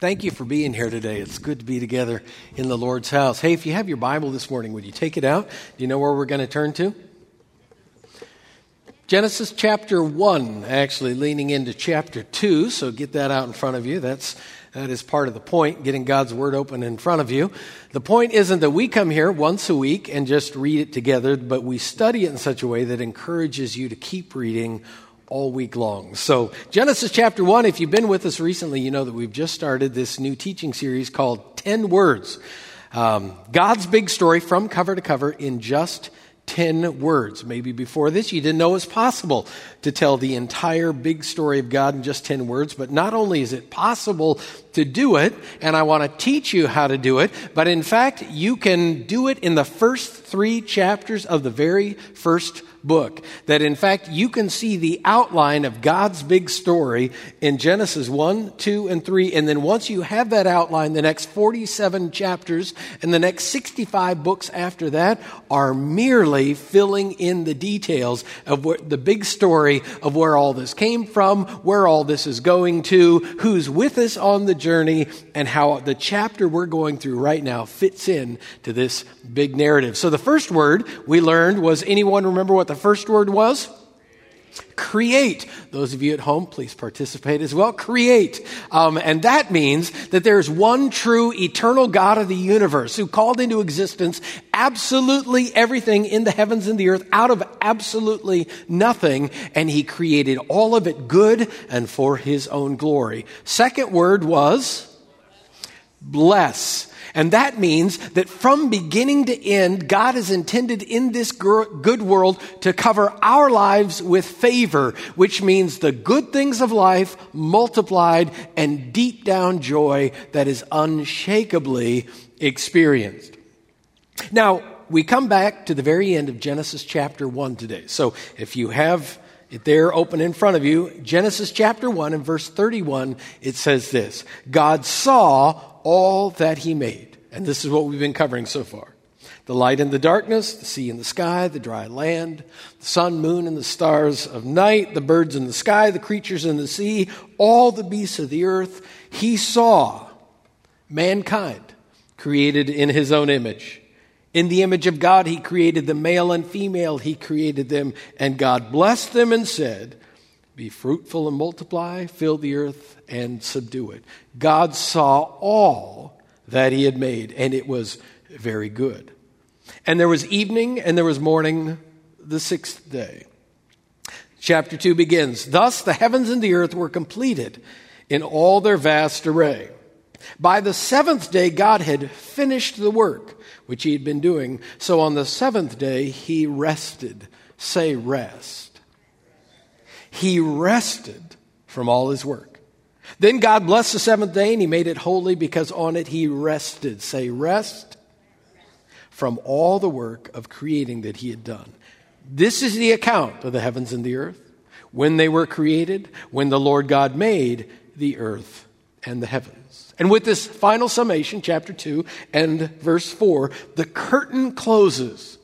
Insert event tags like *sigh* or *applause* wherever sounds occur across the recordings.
Thank you for being here today. It's good to be together in the Lord's house. Hey, if you have your Bible this morning, would you take it out? Do you know where we're going to turn to? Genesis chapter 1, actually leaning into chapter 2, so get that out in front of you. That's that is part of the point, getting God's Word open in front of you. The point isn't that we come here once a week and just read it together, but we study it in such a way that encourages you to keep reading all week long. So, Genesis chapter 1, if you've been with us recently, you know that we've just started this new teaching series called 10 Words. Um, God's big story from cover to cover in just 10 words. Maybe before this you didn't know it was possible to tell the entire big story of God in just 10 words, but not only is it possible to do it, and I want to teach you how to do it, but in fact, you can do it in the first three chapters of the very first book. That in fact, you can see the outline of God's big story in Genesis 1, 2, and 3. And then once you have that outline, the next 47 chapters and the next 65 books after that are merely filling in the details of what the big story of where all this came from, where all this is going to, who's with us on the journey, and how the chapter we're going through right now fits in to this big narrative. So the first word we learned was anyone remember what the first word was? Create. Those of you at home, please participate as well. Create. Um, and that means that there's one true eternal God of the universe who called into existence absolutely everything in the heavens and the earth out of absolutely nothing. And he created all of it good and for his own glory. Second word was bless. And that means that from beginning to end, God has intended in this good world to cover our lives with favor, which means the good things of life multiplied and deep down joy that is unshakably experienced. Now, we come back to the very end of Genesis chapter 1 today. So if you have it there open in front of you, Genesis chapter 1 and verse 31, it says this God saw all that he made. And this is what we've been covering so far the light and the darkness, the sea and the sky, the dry land, the sun, moon, and the stars of night, the birds in the sky, the creatures in the sea, all the beasts of the earth. He saw mankind created in his own image. In the image of God, he created the male and female, he created them, and God blessed them and said, Be fruitful and multiply, fill the earth and subdue it. God saw all that he had made, and it was very good. And there was evening and there was morning the sixth day. Chapter 2 begins Thus the heavens and the earth were completed in all their vast array. By the seventh day, God had finished the work which he had been doing. So on the seventh day, he rested. Say, rest. He rested from all his work. Then God blessed the seventh day and he made it holy because on it he rested. Say, rest from all the work of creating that he had done. This is the account of the heavens and the earth when they were created, when the Lord God made the earth and the heavens. And with this final summation, chapter 2 and verse 4, the curtain closes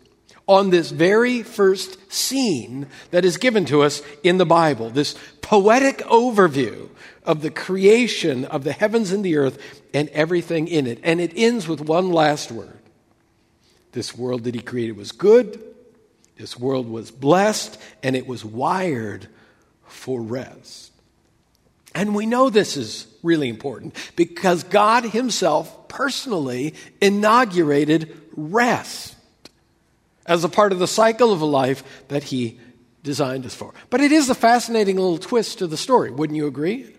on this very first scene that is given to us in the Bible, this poetic overview of the creation of the heavens and the earth and everything in it. And it ends with one last word. This world that he created was good, this world was blessed, and it was wired for rest. And we know this is really important because God Himself personally inaugurated rest as a part of the cycle of a life that He designed us for. But it is a fascinating little twist to the story, wouldn't you agree?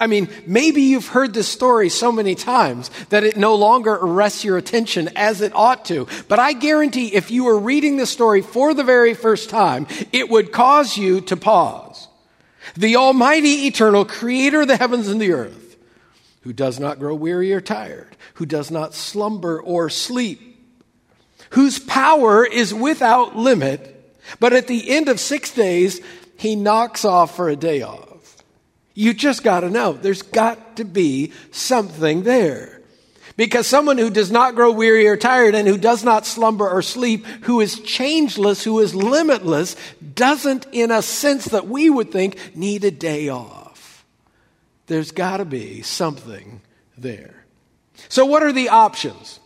I mean, maybe you've heard this story so many times that it no longer arrests your attention as it ought to. But I guarantee if you were reading this story for the very first time, it would cause you to pause. The Almighty Eternal Creator of the heavens and the earth, who does not grow weary or tired, who does not slumber or sleep, whose power is without limit, but at the end of six days, he knocks off for a day off. You just got to know there's got to be something there. Because someone who does not grow weary or tired and who does not slumber or sleep, who is changeless, who is limitless, doesn't, in a sense that we would think, need a day off. There's got to be something there. So, what are the options?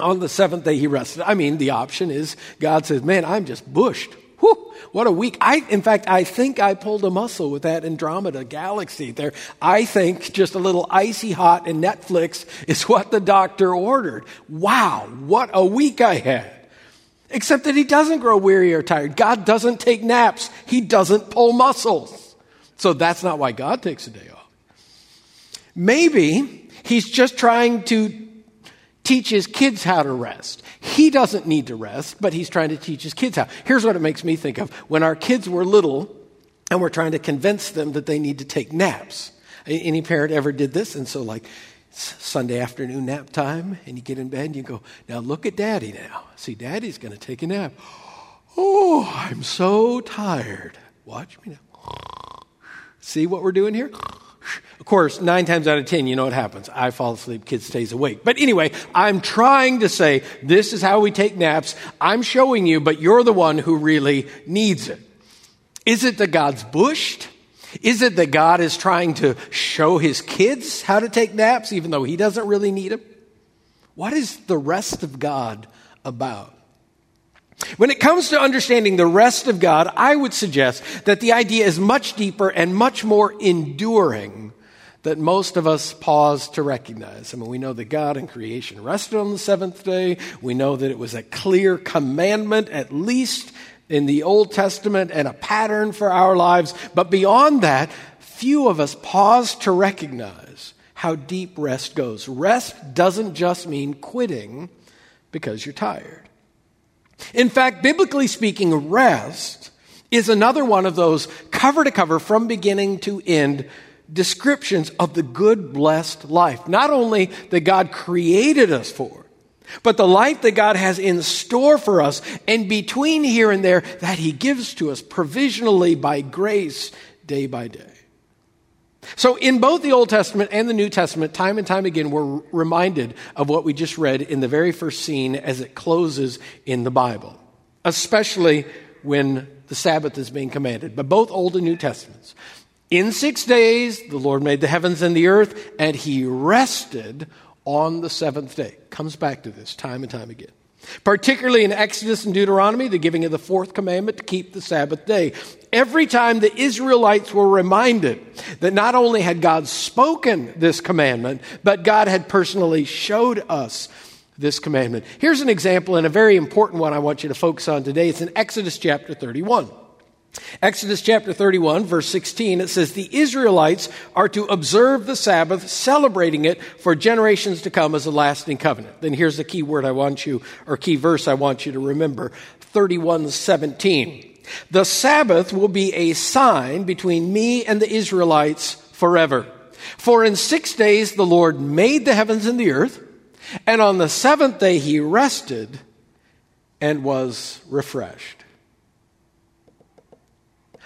On the seventh day, he rested. I mean, the option is God says, Man, I'm just bushed. Whew, what a week. I, in fact, I think I pulled a muscle with that Andromeda galaxy there. I think just a little icy hot and Netflix is what the doctor ordered. Wow, what a week I had. Except that he doesn't grow weary or tired. God doesn't take naps. He doesn't pull muscles. So that's not why God takes a day off. Maybe he's just trying to teach his kids how to rest. He doesn't need to rest, but he's trying to teach his kids how. Here's what it makes me think of. When our kids were little and we're trying to convince them that they need to take naps. Any parent ever did this? And so, like, Sunday afternoon nap time, and you get in bed and you go, Now look at daddy now. See, daddy's going to take a nap. Oh, I'm so tired. Watch me now. See what we're doing here? Of course, nine times out of ten, you know what happens. I fall asleep, kid stays awake. But anyway, I'm trying to say this is how we take naps. I'm showing you, but you're the one who really needs it. Is it that God's bushed? Is it that God is trying to show his kids how to take naps, even though he doesn't really need them? What is the rest of God about? When it comes to understanding the rest of God, I would suggest that the idea is much deeper and much more enduring that most of us pause to recognize. I mean, we know that God in creation rested on the seventh day. We know that it was a clear commandment, at least in the Old Testament, and a pattern for our lives. But beyond that, few of us pause to recognize how deep rest goes. Rest doesn't just mean quitting because you're tired. In fact, biblically speaking, rest is another one of those cover to cover from beginning to end descriptions of the good, blessed life. Not only that God created us for, but the life that God has in store for us, and between here and there, that He gives to us provisionally by grace day by day. So, in both the Old Testament and the New Testament, time and time again, we're reminded of what we just read in the very first scene as it closes in the Bible, especially when the Sabbath is being commanded, but both Old and New Testaments. In six days, the Lord made the heavens and the earth, and he rested on the seventh day. Comes back to this time and time again. Particularly in Exodus and Deuteronomy, the giving of the fourth commandment to keep the Sabbath day. Every time the Israelites were reminded that not only had God spoken this commandment, but God had personally showed us this commandment. Here's an example and a very important one I want you to focus on today. It's in Exodus chapter 31. Exodus chapter 31, verse 16, it says, The Israelites are to observe the Sabbath, celebrating it for generations to come as a lasting covenant. Then here's the key word I want you, or key verse I want you to remember 31, 17. The Sabbath will be a sign between me and the Israelites forever. For in six days the Lord made the heavens and the earth, and on the seventh day he rested and was refreshed.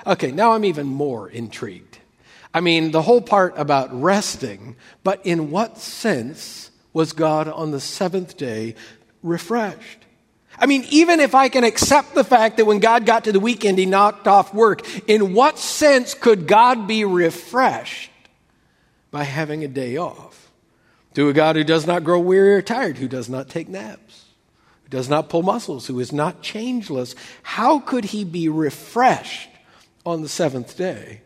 Okay, now I'm even more intrigued. I mean, the whole part about resting, but in what sense was God on the seventh day refreshed? I mean, even if I can accept the fact that when God got to the weekend, he knocked off work, in what sense could God be refreshed by having a day off? To a God who does not grow weary or tired, who does not take naps, who does not pull muscles, who is not changeless, how could he be refreshed on the seventh day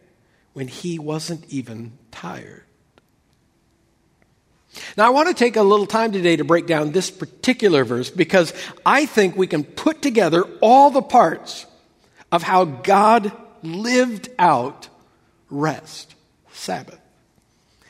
when he wasn't even tired. Now, I want to take a little time today to break down this particular verse because I think we can put together all the parts of how God lived out rest, Sabbath.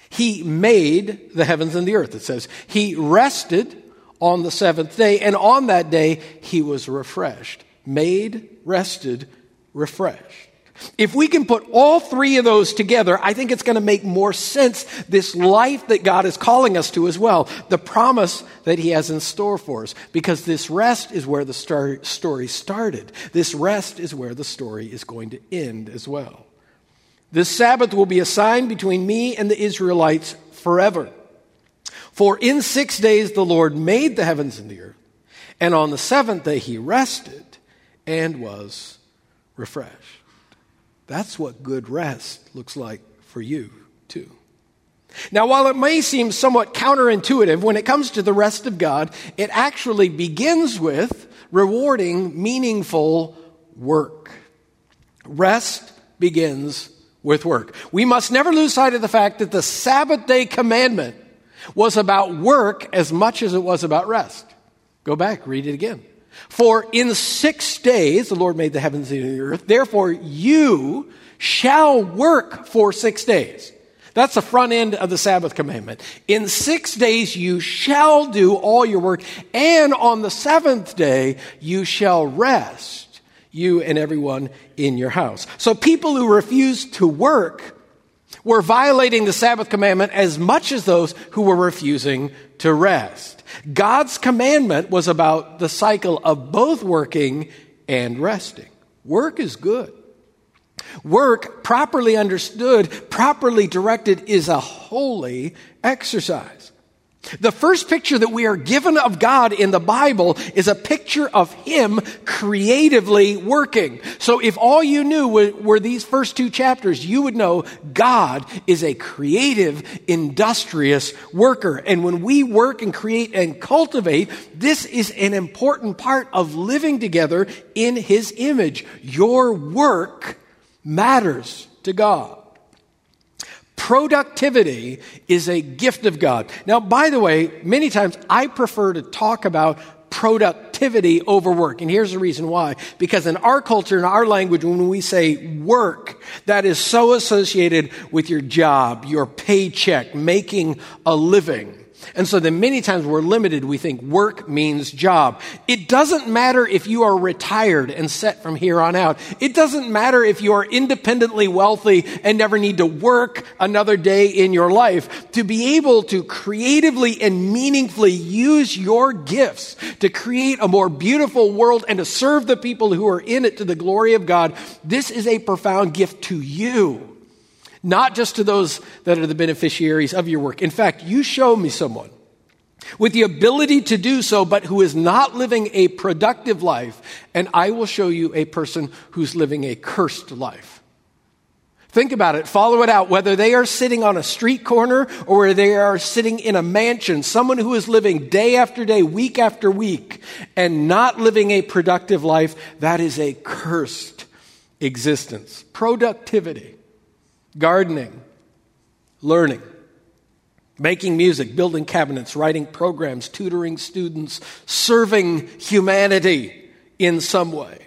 He made the heavens and the earth, it says. He rested on the seventh day, and on that day he was refreshed. Made, rested, refreshed. If we can put all three of those together, I think it's going to make more sense this life that God is calling us to as well, the promise that He has in store for us, because this rest is where the story started. This rest is where the story is going to end as well. This Sabbath will be a sign between me and the Israelites forever. For in six days the Lord made the heavens and the earth, and on the seventh day He rested and was refreshed. That's what good rest looks like for you, too. Now, while it may seem somewhat counterintuitive, when it comes to the rest of God, it actually begins with rewarding meaningful work. Rest begins with work. We must never lose sight of the fact that the Sabbath day commandment was about work as much as it was about rest. Go back, read it again. For in six days the Lord made the heavens and the earth. Therefore you shall work for six days. That's the front end of the Sabbath commandment. In six days you shall do all your work, and on the seventh day you shall rest, you and everyone in your house. So people who refused to work were violating the Sabbath commandment as much as those who were refusing to rest. God's commandment was about the cycle of both working and resting. Work is good. Work, properly understood, properly directed, is a holy exercise. The first picture that we are given of God in the Bible is a picture of Him creatively working. So if all you knew were, these first two chapters, you would know God is a creative, industrious worker. And when we work and create and cultivate, this is an important part of living together in His image. Your work matters to God. Productivity is a gift of God. Now, by the way, many times I prefer to talk about productivity over work. And here's the reason why. Because in our culture, in our language, when we say work, that is so associated with your job, your paycheck, making a living. And so then many times we're limited. We think work means job. It doesn't matter if you are retired and set from here on out. It doesn't matter if you are independently wealthy and never need to work another day in your life. To be able to creatively and meaningfully use your gifts to create a more beautiful world and to serve the people who are in it to the glory of God, this is a profound gift to you not just to those that are the beneficiaries of your work. In fact, you show me someone with the ability to do so, but who is not living a productive life, and I will show you a person who's living a cursed life. Think about it, follow it out, whether they are sitting on a street corner or they are sitting in a mansion, someone who is living day after day, week after week, and not living a productive life, that is a cursed existence. Productivity gardening, learning, making music, building cabinets, writing programs, tutoring students, serving humanity in some way.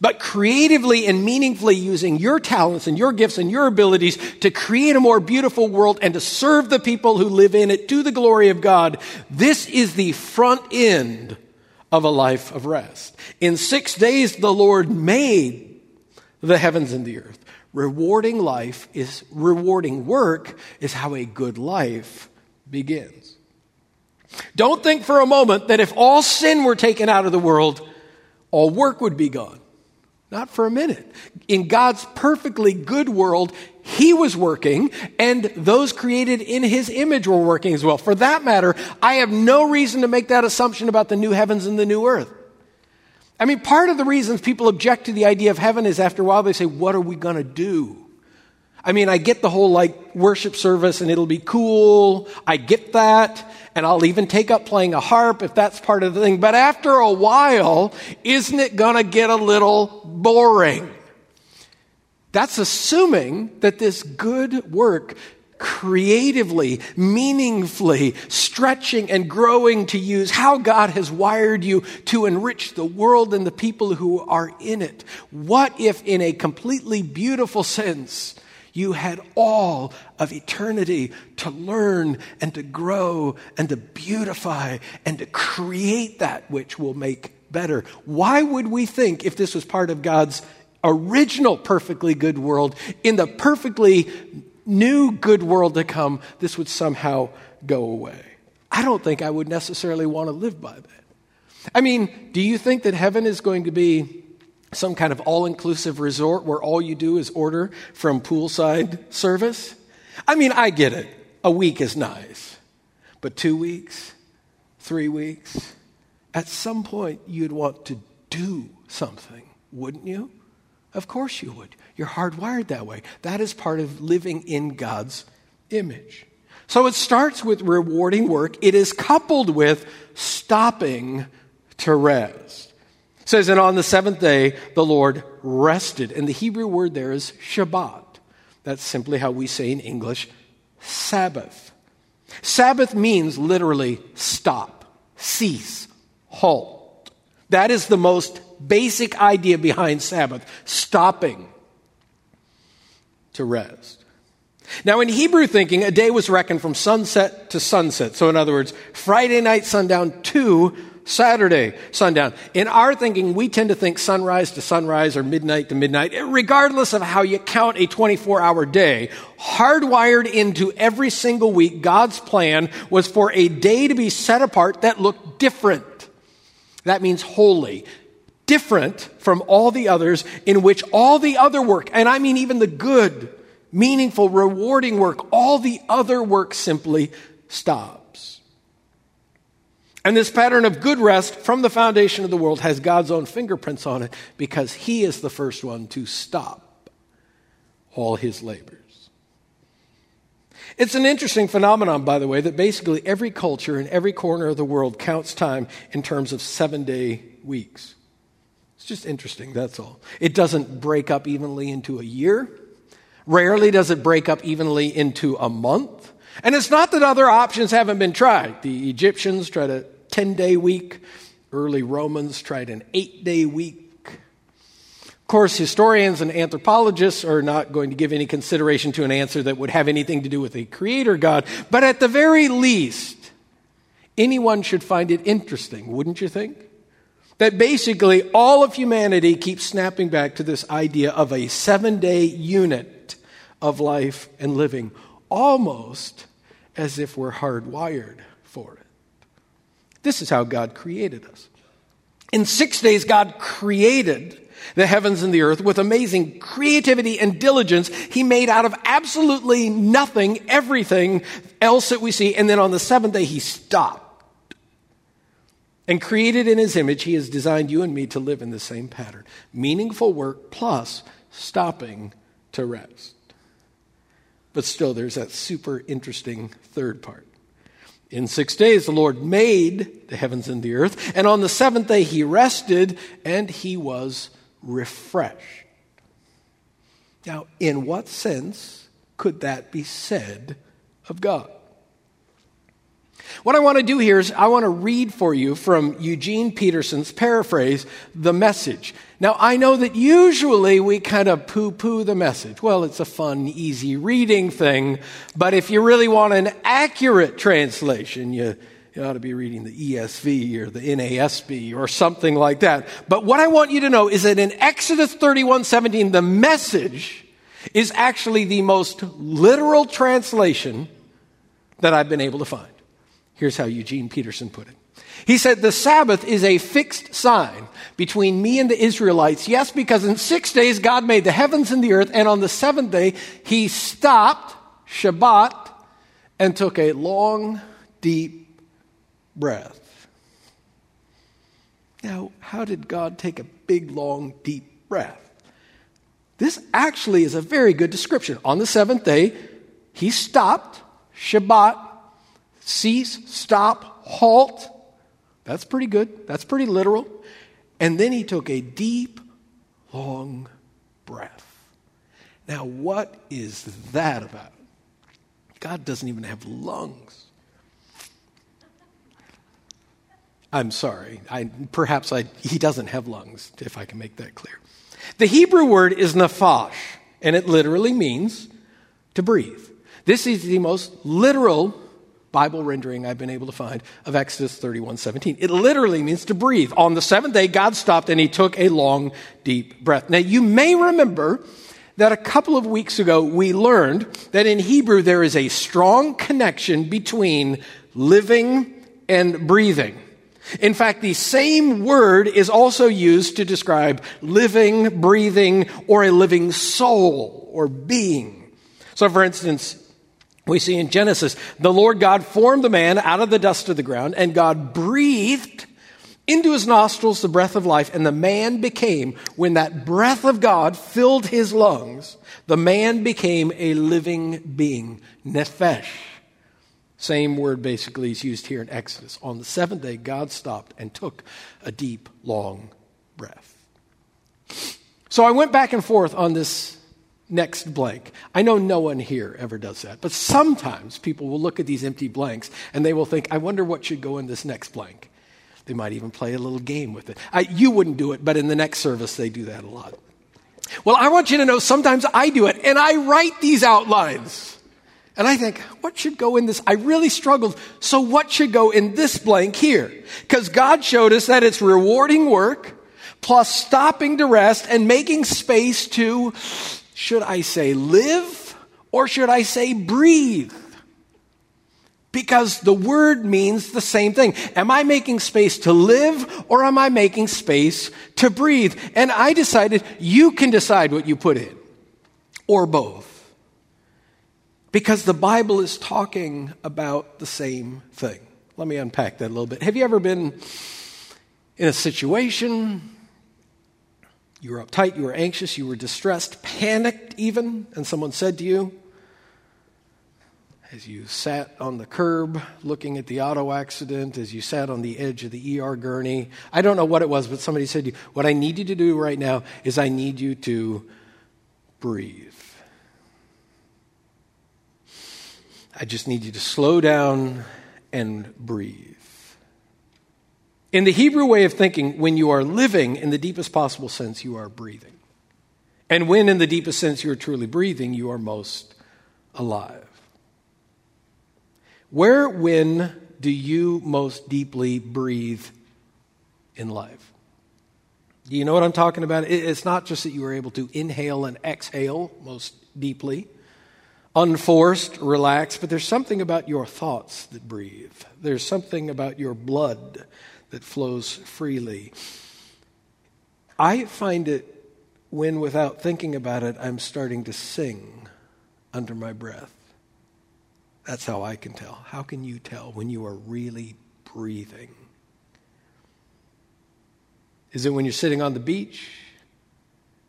But creatively and meaningfully using your talents and your gifts and your abilities to create a more beautiful world and to serve the people who live in it to the glory of God. This is the front end of a life of rest. In six days, the Lord made the heavens and the earth. Rewarding life is rewarding work is how a good life begins. Don't think for a moment that if all sin were taken out of the world, all work would be gone. Not for a minute. In God's perfectly good world, He was working, and those created in His image were working as well. For that matter, I have no reason to make that assumption about the new heavens and the new earth. I mean, part of the reasons people object to the idea of heaven is after a while they say, What are we going to do? I mean, I get the whole like worship service and it'll be cool. I get that. And I'll even take up playing a harp if that's part of the thing. But after a while, isn't it going to get a little boring? That's assuming that this good work creatively, meaningfully, stretching and growing to use how God has wired you to enrich the world and the people who are in it. What if, in a completely beautiful sense, you had all of eternity to learn and to grow and to beautify and to create that which will make better. Why would we think, if this was part of God's original perfectly good world, in the perfectly new good world to come, this would somehow go away. I don't think I would necessarily want to live by that. I mean, do you think that heaven is going to be some kind of all inclusive resort where all you do is order from poolside service? I mean, I get it. A week is nice. But two weeks, three weeks, at some point you'd want to do something, wouldn't you? Of course you would. You're hardwired that way. That is part of living in God's image. So it starts with rewarding work. It is coupled with stopping to rest. It says, and on the seventh day, the Lord rested. And the Hebrew word there is Shabbat. That's simply how we say in English, Sabbath. Sabbath means literally stop, cease, halt. That is the most basic idea behind Sabbath stopping to rest. Now, in Hebrew thinking, a day was reckoned from sunset to sunset. So, in other words, Friday night sundown to Saturday sundown. In our thinking, we tend to think sunrise to sunrise or midnight to midnight, regardless of how you count a 24 hour day. Hardwired into every single week, God's plan was for a day to be set apart that looked different. That means holy, different from all the others in which all the other work, and I mean even the good, meaningful, rewarding work, all the other work simply stops. And this pattern of good rest from the foundation of the world has God's own fingerprints on it because He is the first one to stop all His labors. It's an interesting phenomenon, by the way, that basically every culture in every corner of the world counts time in terms of seven day weeks. It's just interesting, that's all. It doesn't break up evenly into a year. Rarely does it break up evenly into a month. And it's not that other options haven't been tried. The Egyptians tried a 10 day week, early Romans tried an eight day week. Of course, historians and anthropologists are not going to give any consideration to an answer that would have anything to do with a creator God, but at the very least, anyone should find it interesting, wouldn't you think? That basically all of humanity keeps snapping back to this idea of a seven day unit of life and living, almost as if we're hardwired for it. This is how God created us. In six days, God created the heavens and the earth with amazing creativity and diligence. He made out of absolutely nothing everything else that we see. And then on the seventh day, He stopped. And created in His image, He has designed you and me to live in the same pattern meaningful work plus stopping to rest. But still, there's that super interesting third part. In six days, the Lord made the heavens and the earth, and on the seventh day, he rested and he was refreshed. Now, in what sense could that be said of God? What I want to do here is I want to read for you from Eugene Peterson's paraphrase, The Message. Now, I know that usually we kind of poo poo the message. Well, it's a fun, easy reading thing, but if you really want an accurate translation, you, you ought to be reading the ESV or the NASB or something like that. But what I want you to know is that in Exodus 31 17, the message is actually the most literal translation that I've been able to find. Here's how Eugene Peterson put it. He said, The Sabbath is a fixed sign between me and the Israelites. Yes, because in six days God made the heavens and the earth, and on the seventh day he stopped, Shabbat, and took a long, deep breath. Now, how did God take a big, long, deep breath? This actually is a very good description. On the seventh day, he stopped, Shabbat, cease, stop, halt. That's pretty good. That's pretty literal. And then he took a deep, long breath. Now, what is that about? God doesn't even have lungs. I'm sorry. I, perhaps I, he doesn't have lungs, if I can make that clear. The Hebrew word is nafash, and it literally means to breathe. This is the most literal Bible rendering I've been able to find of Exodus 31 17. It literally means to breathe. On the seventh day, God stopped and he took a long, deep breath. Now, you may remember that a couple of weeks ago we learned that in Hebrew there is a strong connection between living and breathing. In fact, the same word is also used to describe living, breathing, or a living soul or being. So, for instance, we see in Genesis, the Lord God formed the man out of the dust of the ground, and God breathed into his nostrils the breath of life, and the man became, when that breath of God filled his lungs, the man became a living being, nephesh. Same word basically is used here in Exodus. On the seventh day, God stopped and took a deep, long breath. So I went back and forth on this next blank. I know no one here ever does that, but sometimes people will look at these empty blanks and they will think, I wonder what should go in this next blank. They might even play a little game with it. I, you wouldn't do it, but in the next service, they do that a lot. Well, I want you to know sometimes I do it, and I write these outlines. And I think, what should go in this? I really struggled. So what should go in this blank here? Because God showed us that it's rewarding work plus stopping to rest and making space to, should I say live or should I say breathe? Because the word means the same thing. Am I making space to live or am I making space to breathe? And I decided you can decide what you put in or both. Because the Bible is talking about the same thing. Let me unpack that a little bit. Have you ever been in a situation? You were uptight, you were anxious, you were distressed, panicked even, and someone said to you, as you sat on the curb looking at the auto accident, as you sat on the edge of the ER gurney. I don't know what it was, but somebody said to you, What I need you to do right now is I need you to breathe. I just need you to slow down and breathe. In the Hebrew way of thinking, when you are living in the deepest possible sense, you are breathing. And when, in the deepest sense, you are truly breathing, you are most alive. Where, when do you most deeply breathe in life? Do you know what I'm talking about? It's not just that you are able to inhale and exhale most deeply, unforced, relaxed, but there's something about your thoughts that breathe. There's something about your blood that flows freely. I find it when, without thinking about it, I'm starting to sing under my breath. That's how I can tell. How can you tell when you are really breathing? Is it when you're sitting on the beach?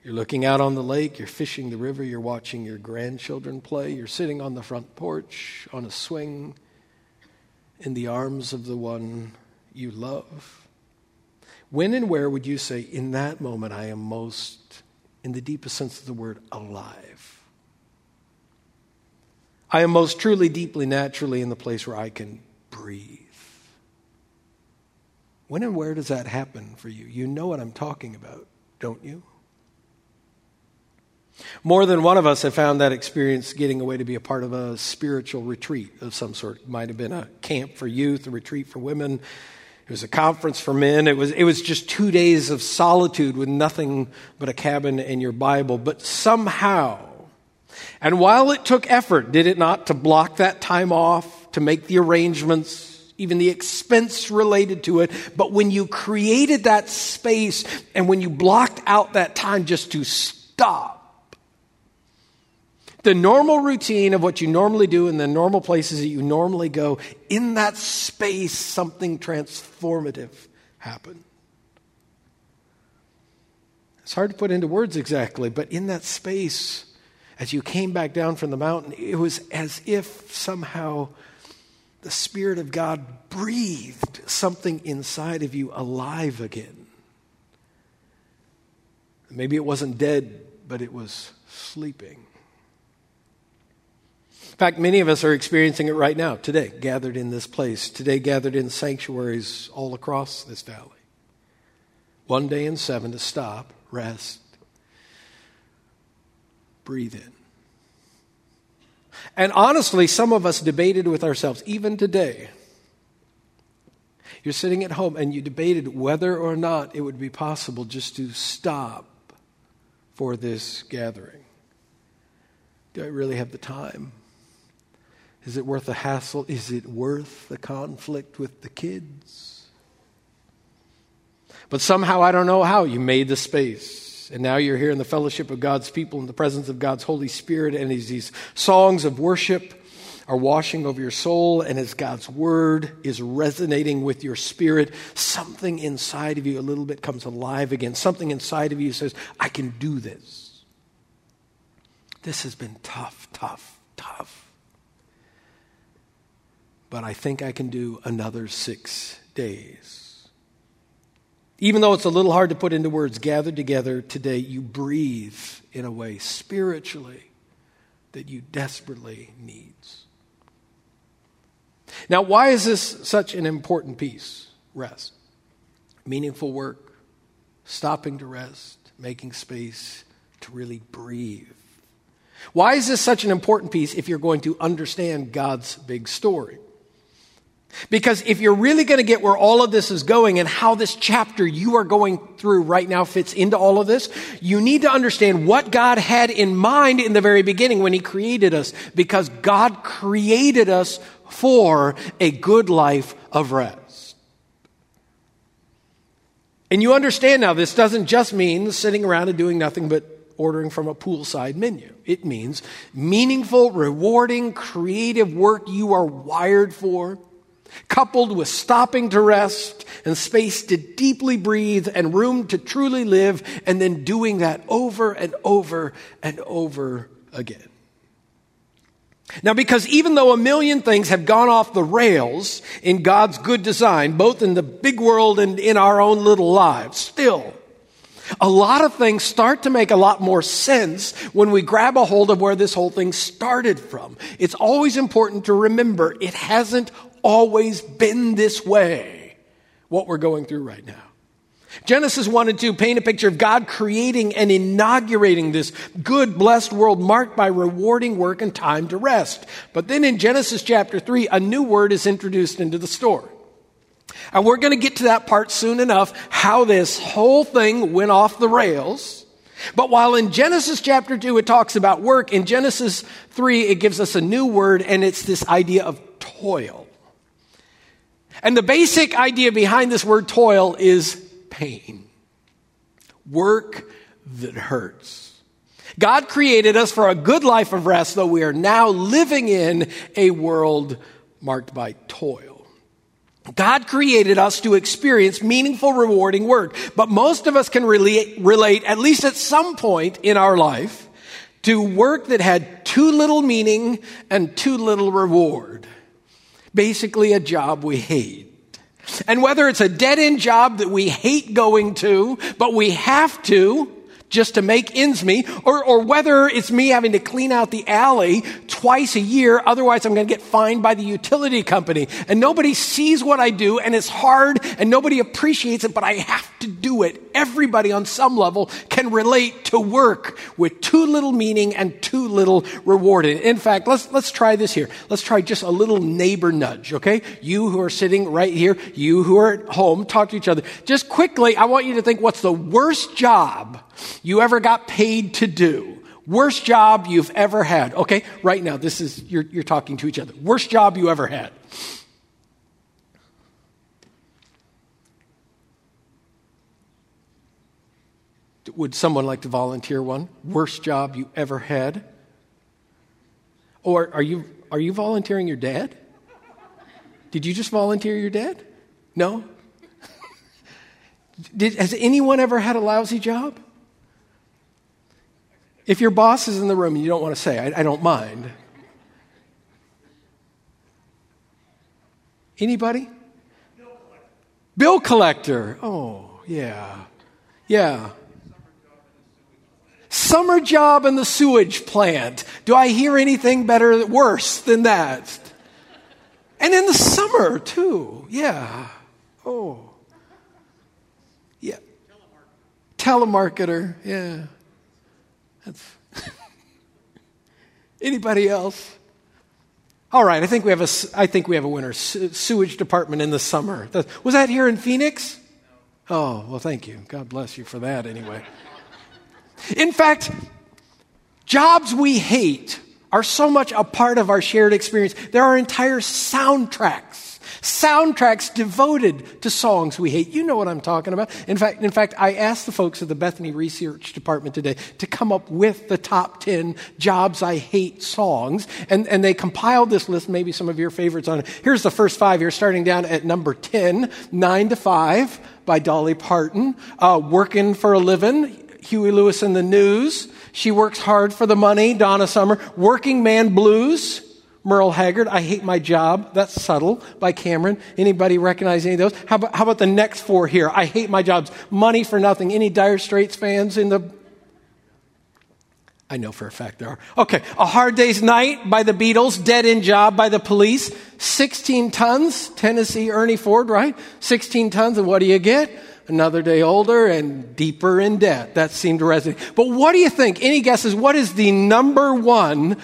You're looking out on the lake, you're fishing the river, you're watching your grandchildren play, you're sitting on the front porch on a swing in the arms of the one you love. When and where would you say, in that moment, I am most, in the deepest sense of the word, alive? I am most truly, deeply, naturally in the place where I can breathe. When and where does that happen for you? You know what I'm talking about, don't you? More than one of us have found that experience getting away to be a part of a spiritual retreat of some sort. It might have been a camp for youth, a retreat for women. It was a conference for men. It was, it was just two days of solitude with nothing but a cabin and your Bible. But somehow, and while it took effort, did it not, to block that time off, to make the arrangements, even the expense related to it, but when you created that space and when you blocked out that time just to stop, the normal routine of what you normally do in the normal places that you normally go, in that space, something transformative happened. It's hard to put into words exactly, but in that space, as you came back down from the mountain, it was as if somehow the Spirit of God breathed something inside of you alive again. Maybe it wasn't dead, but it was sleeping. In fact, many of us are experiencing it right now, today, gathered in this place, today, gathered in sanctuaries all across this valley. One day in seven to stop, rest, breathe in. And honestly, some of us debated with ourselves, even today. You're sitting at home and you debated whether or not it would be possible just to stop for this gathering. Do I really have the time? Is it worth the hassle? Is it worth the conflict with the kids? But somehow, I don't know how, you made the space and now you're here in the fellowship of God's people in the presence of God's Holy Spirit. And as these songs of worship are washing over your soul, and as God's word is resonating with your spirit, something inside of you a little bit comes alive again. Something inside of you says, I can do this. This has been tough, tough, tough. But I think I can do another six days. Even though it's a little hard to put into words, gathered together today, you breathe in a way spiritually that you desperately needs. Now, why is this such an important piece? Rest. Meaningful work, stopping to rest, making space to really breathe. Why is this such an important piece if you're going to understand God's big story? Because if you're really going to get where all of this is going and how this chapter you are going through right now fits into all of this, you need to understand what God had in mind in the very beginning when He created us. Because God created us for a good life of rest. And you understand now, this doesn't just mean sitting around and doing nothing but ordering from a poolside menu. It means meaningful, rewarding, creative work you are wired for coupled with stopping to rest and space to deeply breathe and room to truly live, and then doing that over and over and over again. Now, because even though a million things have gone off the rails in God's good design, both in the big world and in our own little lives, still, a lot of things start to make a lot more sense when we grab a hold of where this whole thing started from. It's always important to remember it hasn't always been this way, what we're going through right now. Genesis 1 and 2 paint a picture of God creating and inaugurating this good, blessed world marked by rewarding work and time to rest. But then in Genesis chapter 3, a new word is introduced into the story. And we're going to get to that part soon enough, how this whole thing went off the rails. But while in Genesis chapter 2 it talks about work, in Genesis 3 it gives us a new word, and it's this idea of toil. And the basic idea behind this word toil is pain. Work that hurts. God created us for a good life of rest, though we are now living in a world marked by toil. God created us to experience meaningful, rewarding work, but most of us can relate, relate, at least at some point in our life, to work that had too little meaning and too little reward basically a job we hate. And whether it's a dead end job that we hate going to, but we have to, just to make ends meet, or, or whether it's me having to clean out the alley twice a year, otherwise I'm going to get fined by the utility company. And nobody sees what I do, and it's hard, and nobody appreciates it, but I have to do it. Everybody on some level can relate to work with too little meaning and too little reward. In fact, let's, let's try this here. Let's try just a little neighbor nudge, okay? You who are sitting right here, you who are at home, talk to each other. Just quickly, I want you to think what's the worst job you ever got paid to do. Worst job you've ever had. Okay, right now, this is, you're, you're talking to each other. Worst job you ever had. Would someone like to volunteer one? Worst job you ever had? Or are you, are you volunteering your dad? Did you just volunteer your dad? No? *laughs* Did, has anyone ever had a lousy job? If your boss is in the room and you don't want to say, I, I don't mind. Anybody? Bill collector. Bill collector. Oh, yeah. Yeah. Summer job in the sewage plant. Do I hear anything better, worse than that? And in the summer, too. Yeah. Oh. Yeah. Telemarketer. Yeah. *laughs* Anybody else? All right, I think we have a, I think we have a winner. Sewage department in the summer. Was that here in Phoenix? Oh, well, thank you. God bless you for that anyway. In fact, jobs we hate are so much a part of our shared experience. There are entire soundtracks soundtracks devoted to songs we hate. You know what I'm talking about. In fact, in fact, I asked the folks at the Bethany Research Department today to come up with the top 10 jobs I hate songs, and, and they compiled this list, maybe some of your favorites on it. Here's the first five here, starting down at number 10, 9 to 5 by Dolly Parton, uh, Working for a Living, Huey Lewis and the News, She Works Hard for the Money, Donna Summer, Working Man Blues, Merle Haggard, I Hate My Job. That's subtle by Cameron. Anybody recognize any of those? How about, how about the next four here? I Hate My Jobs. Money for Nothing. Any Dire Straits fans in the. I know for a fact there are. Okay. A Hard Day's Night by the Beatles. Dead End Job by the Police. 16 tons. Tennessee Ernie Ford, right? 16 tons. And what do you get? Another day older and deeper in debt. That seemed to resonate. But what do you think? Any guesses? What is the number one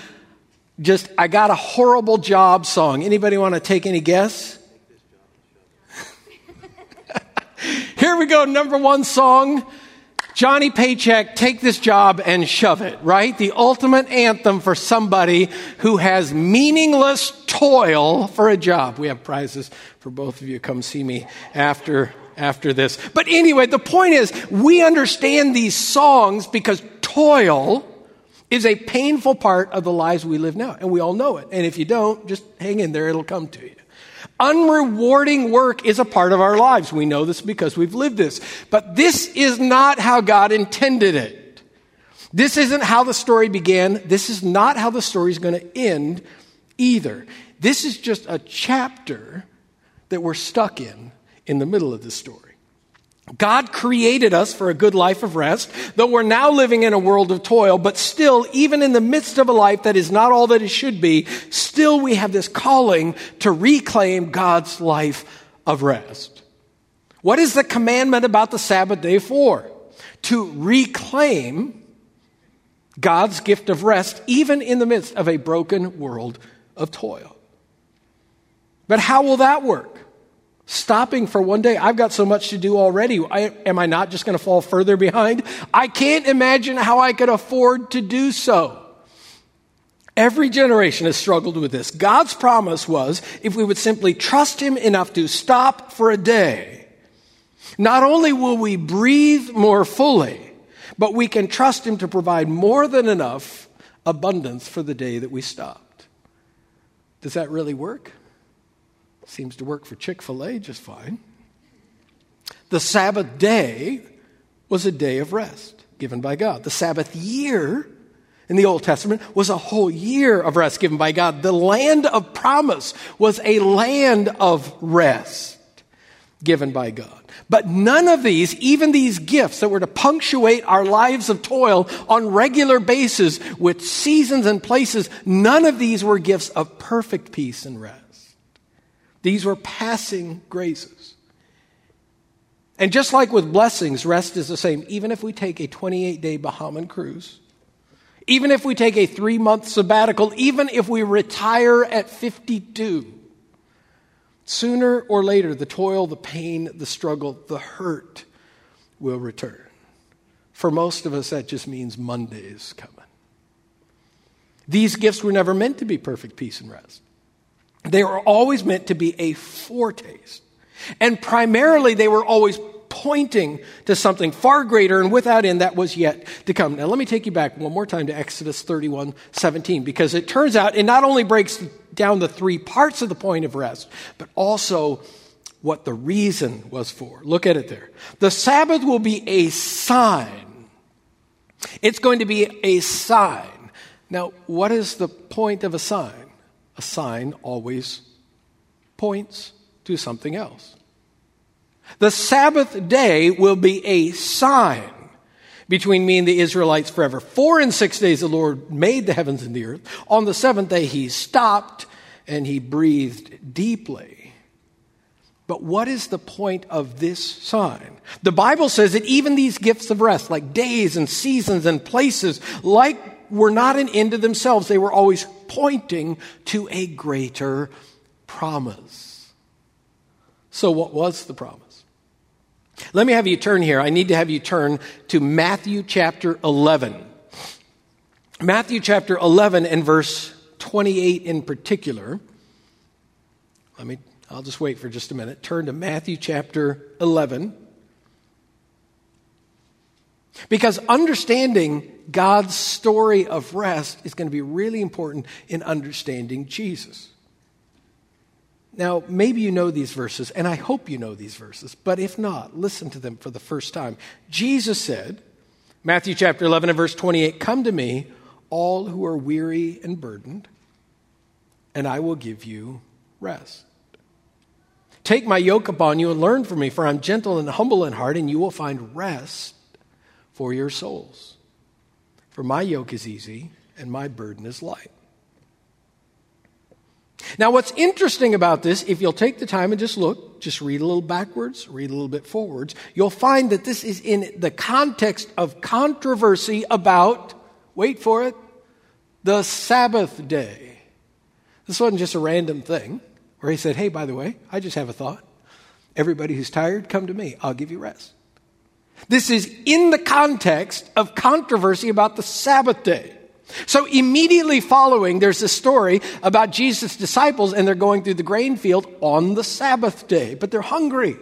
just I got a horrible job song. Anybody want to take any guess? *laughs* Here we go, number one song. Johnny Paycheck, take this job and shove it, right? The ultimate anthem for somebody who has meaningless toil for a job. We have prizes for both of you. Come see me after, after this. But anyway, the point is, we understand these songs because toil is a painful part of the lives we live now. And we all know it. And if you don't, just hang in there, it'll come to you. Unrewarding work is a part of our lives. We know this because we've lived this. But this is not how God intended it. This isn't how the story began. This is not how the story is going to end either. This is just a chapter that we're stuck in in the middle of the story. God created us for a good life of rest, though we're now living in a world of toil, but still, even in the midst of a life that is not all that it should be, still we have this calling to reclaim God's life of rest. What is the commandment about the Sabbath day for? To reclaim God's gift of rest, even in the midst of a broken world of toil. But how will that work? Stopping for one day. I've got so much to do already. I, am I not just going to fall further behind? I can't imagine how I could afford to do so. Every generation has struggled with this. God's promise was if we would simply trust Him enough to stop for a day, not only will we breathe more fully, but we can trust Him to provide more than enough abundance for the day that we stopped. Does that really work? Seems to work for Chick fil A just fine. The Sabbath day was a day of rest given by God. The Sabbath year in the Old Testament was a whole year of rest given by God. The land of promise was a land of rest given by God. But none of these, even these gifts that were to punctuate our lives of toil on regular basis with seasons and places, none of these were gifts of perfect peace and rest. These were passing graces. And just like with blessings, rest is the same. Even if we take a 28 day Bahamian cruise, even if we take a three month sabbatical, even if we retire at 52, sooner or later, the toil, the pain, the struggle, the hurt will return. For most of us, that just means Monday's coming. These gifts were never meant to be perfect peace and rest. They were always meant to be a foretaste. And primarily, they were always pointing to something far greater and without end that was yet to come. Now, let me take you back one more time to Exodus 31 17, because it turns out it not only breaks down the three parts of the point of rest, but also what the reason was for. Look at it there. The Sabbath will be a sign. It's going to be a sign. Now, what is the point of a sign? A sign always points to something else. The Sabbath day will be a sign between me and the Israelites forever. For and six days the Lord made the heavens and the earth. On the seventh day he stopped and he breathed deeply. But what is the point of this sign? The Bible says that even these gifts of rest, like days and seasons and places, like were not an end to themselves. They were always pointing to a greater promise. So, what was the promise? Let me have you turn here. I need to have you turn to Matthew chapter 11. Matthew chapter 11 and verse 28 in particular. Let me, I'll just wait for just a minute. Turn to Matthew chapter 11. Because understanding God's story of rest is going to be really important in understanding Jesus. Now, maybe you know these verses, and I hope you know these verses, but if not, listen to them for the first time. Jesus said, Matthew chapter 11 and verse 28, Come to me, all who are weary and burdened, and I will give you rest. Take my yoke upon you and learn from me, for I'm gentle and humble in heart, and you will find rest for your souls. For my yoke is easy and my burden is light. Now, what's interesting about this, if you'll take the time and just look, just read a little backwards, read a little bit forwards, you'll find that this is in the context of controversy about, wait for it, the Sabbath day. This wasn't just a random thing where he said, hey, by the way, I just have a thought. Everybody who's tired, come to me. I'll give you rest. This is in the context of controversy about the Sabbath day. So immediately following, there's a story about Jesus' disciples and they're going through the grain field on the Sabbath day, but they're hungry.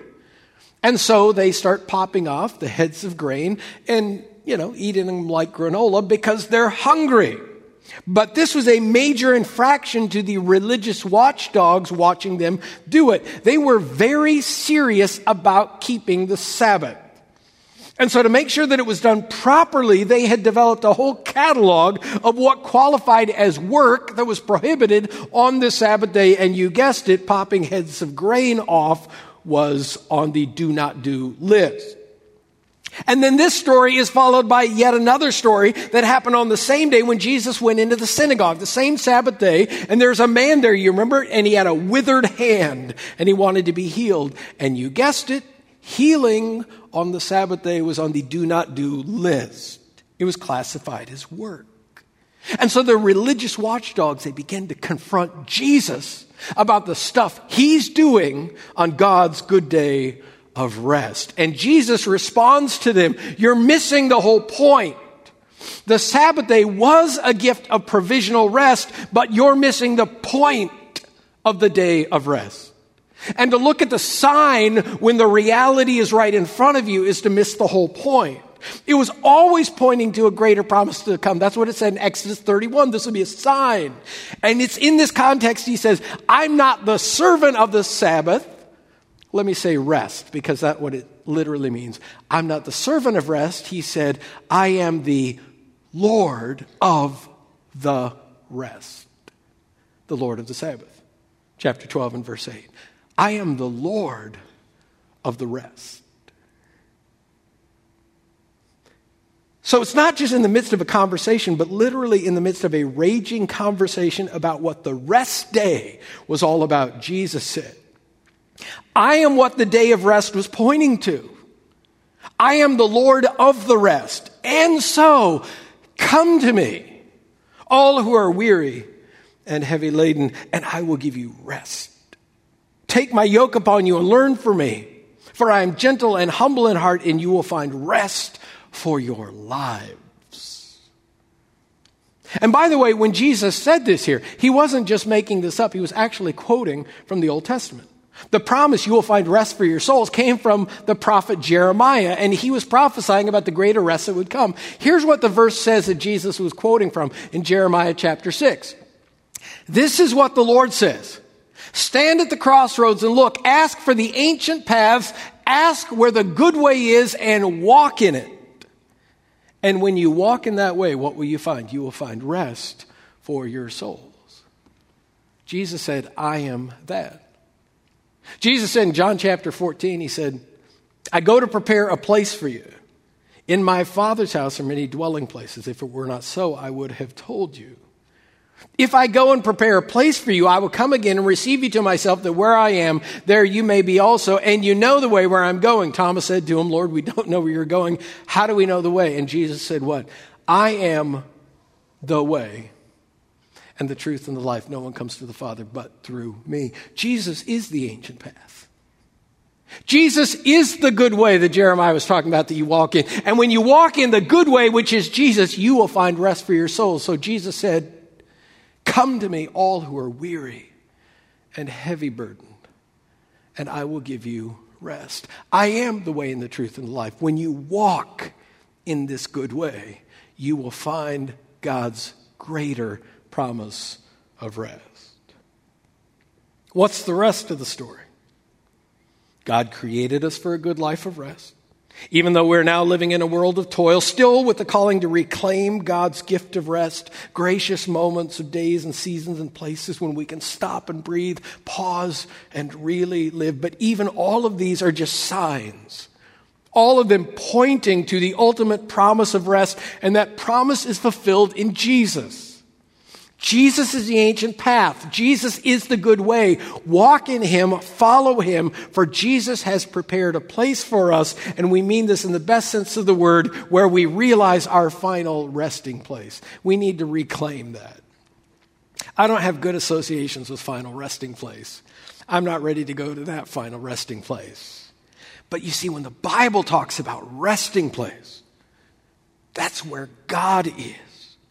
And so they start popping off the heads of grain and, you know, eating them like granola because they're hungry. But this was a major infraction to the religious watchdogs watching them do it. They were very serious about keeping the Sabbath. And so to make sure that it was done properly, they had developed a whole catalog of what qualified as work that was prohibited on the Sabbath day. And you guessed it, popping heads of grain off was on the do not do list. And then this story is followed by yet another story that happened on the same day when Jesus went into the synagogue, the same Sabbath day. And there's a man there, you remember? And he had a withered hand and he wanted to be healed. And you guessed it, healing on the Sabbath day was on the do not do list. It was classified as work. And so the religious watchdogs, they began to confront Jesus about the stuff he's doing on God's good day of rest. And Jesus responds to them, you're missing the whole point. The Sabbath day was a gift of provisional rest, but you're missing the point of the day of rest. And to look at the sign when the reality is right in front of you is to miss the whole point. It was always pointing to a greater promise to come. That's what it said in Exodus 31. This will be a sign. And it's in this context he says, I'm not the servant of the Sabbath. Let me say rest, because that's what it literally means. I'm not the servant of rest. He said, I am the Lord of the rest. The Lord of the Sabbath. Chapter 12 and verse 8. I am the Lord of the rest. So it's not just in the midst of a conversation, but literally in the midst of a raging conversation about what the rest day was all about, Jesus said, I am what the day of rest was pointing to. I am the Lord of the rest. And so, come to me, all who are weary and heavy laden, and I will give you rest. Take my yoke upon you and learn from me, for I am gentle and humble in heart, and you will find rest for your lives. And by the way, when Jesus said this here, he wasn't just making this up, he was actually quoting from the Old Testament. The promise you will find rest for your souls came from the prophet Jeremiah, and he was prophesying about the greater rest that would come. Here's what the verse says that Jesus was quoting from in Jeremiah chapter 6. This is what the Lord says. Stand at the crossroads and look. Ask for the ancient paths. Ask where the good way is and walk in it. And when you walk in that way, what will you find? You will find rest for your souls. Jesus said, I am that. Jesus said in John chapter 14, He said, I go to prepare a place for you. In my Father's house are many dwelling places. If it were not so, I would have told you. If I go and prepare a place for you, I will come again and receive you to myself, that where I am, there you may be also. And you know the way where I'm going. Thomas said to him, Lord, we *laughs* don't know where you're going. How do we know the way? And Jesus said, What? I am the way and the truth and the life. No one comes to the Father but through me. Jesus is the ancient path. Jesus is the good way that Jeremiah was talking about that you walk in. And when you walk in the good way, which is Jesus, you will find rest for your souls. So Jesus said, Come to me, all who are weary and heavy burdened, and I will give you rest. I am the way and the truth and the life. When you walk in this good way, you will find God's greater promise of rest. What's the rest of the story? God created us for a good life of rest. Even though we're now living in a world of toil, still with the calling to reclaim God's gift of rest, gracious moments of days and seasons and places when we can stop and breathe, pause, and really live. But even all of these are just signs. All of them pointing to the ultimate promise of rest, and that promise is fulfilled in Jesus. Jesus is the ancient path. Jesus is the good way. Walk in Him, follow Him, for Jesus has prepared a place for us, and we mean this in the best sense of the word, where we realize our final resting place. We need to reclaim that. I don't have good associations with final resting place. I'm not ready to go to that final resting place. But you see, when the Bible talks about resting place, that's where God is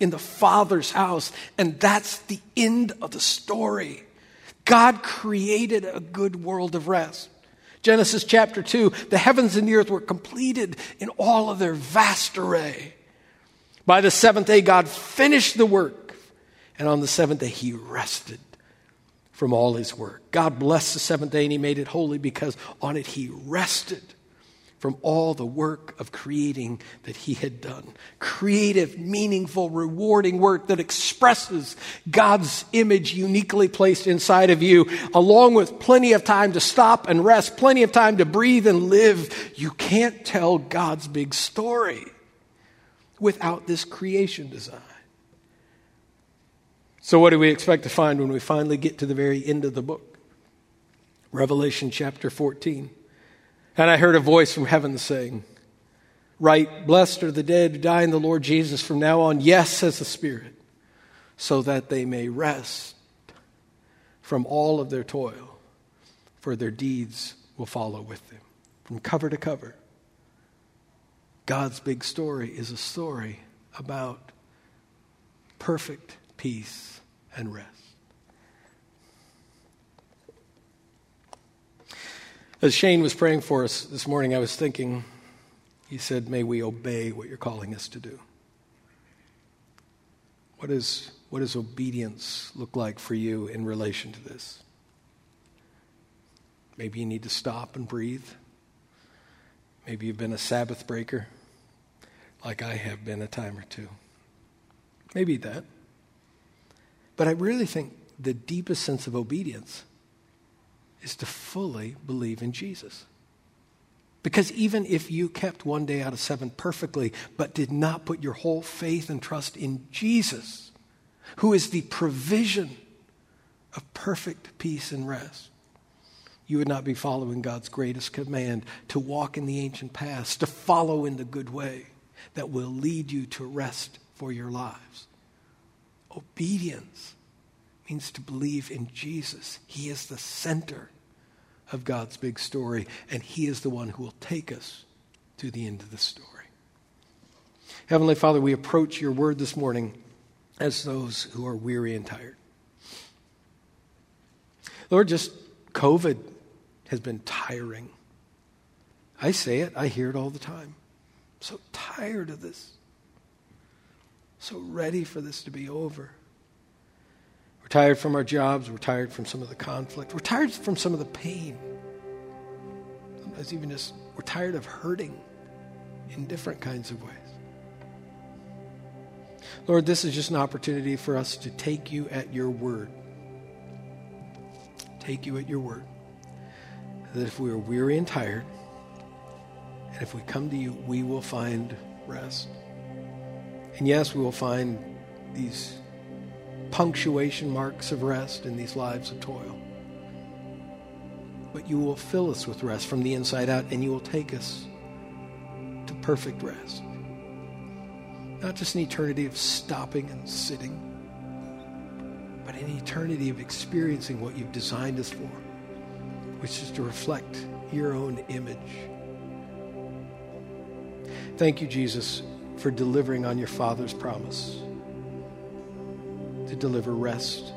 in the Father's house. And that's the end of the story. God created a good world of rest. Genesis chapter 2 the heavens and the earth were completed in all of their vast array. By the seventh day, God finished the work. And on the seventh day, he rested from all his work. God blessed the seventh day and he made it holy because on it he rested from all the work of creating that he had done. Creative, meaningful, rewarding work that expresses God's image uniquely placed inside of you, along with plenty of time to stop and rest, plenty of time to breathe and live. You can't tell God's big story without this creation design. So, what do we expect to find when we finally get to the very end of the book? Revelation chapter 14. And I heard a voice from heaven saying, Write, blessed are the dead who die in the Lord Jesus from now on. Yes, says the Spirit, so that they may rest from all of their toil, for their deeds will follow with them. From cover to cover, God's big story is a story about perfect peace and rest. As Shane was praying for us this morning, I was thinking, he said, May we obey what you're calling us to do. What, is, what does obedience look like for you in relation to this? Maybe you need to stop and breathe. Maybe you've been a Sabbath breaker, like I have been a time or two. Maybe that. But I really think the deepest sense of obedience is to fully believe in Jesus. Because even if you kept one day out of seven perfectly, but did not put your whole faith and trust in Jesus, who is the provision of perfect peace and rest, you would not be following God's greatest command to walk in the ancient paths, to follow in the good way that will lead you to rest for your lives. Obedience means to believe in Jesus. He is the center of God's big story, and He is the one who will take us to the end of the story. Heavenly Father, we approach your word this morning as those who are weary and tired. Lord, just COVID has been tiring. I say it, I hear it all the time. I'm so tired of this. So ready for this to be over. We're tired from our jobs. We're tired from some of the conflict. We're tired from some of the pain. Sometimes even just, we're tired of hurting in different kinds of ways. Lord, this is just an opportunity for us to take you at your word. Take you at your word. That if we are weary and tired, and if we come to you, we will find rest. And yes, we will find these punctuation marks of rest in these lives of toil. But you will fill us with rest from the inside out, and you will take us to perfect rest. Not just an eternity of stopping and sitting, but an eternity of experiencing what you've designed us for, which is to reflect your own image. Thank you, Jesus, for delivering on your Father's promise to deliver rest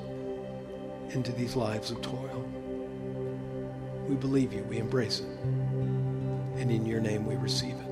into these lives of toil. We believe you, we embrace it, and in your name we receive it.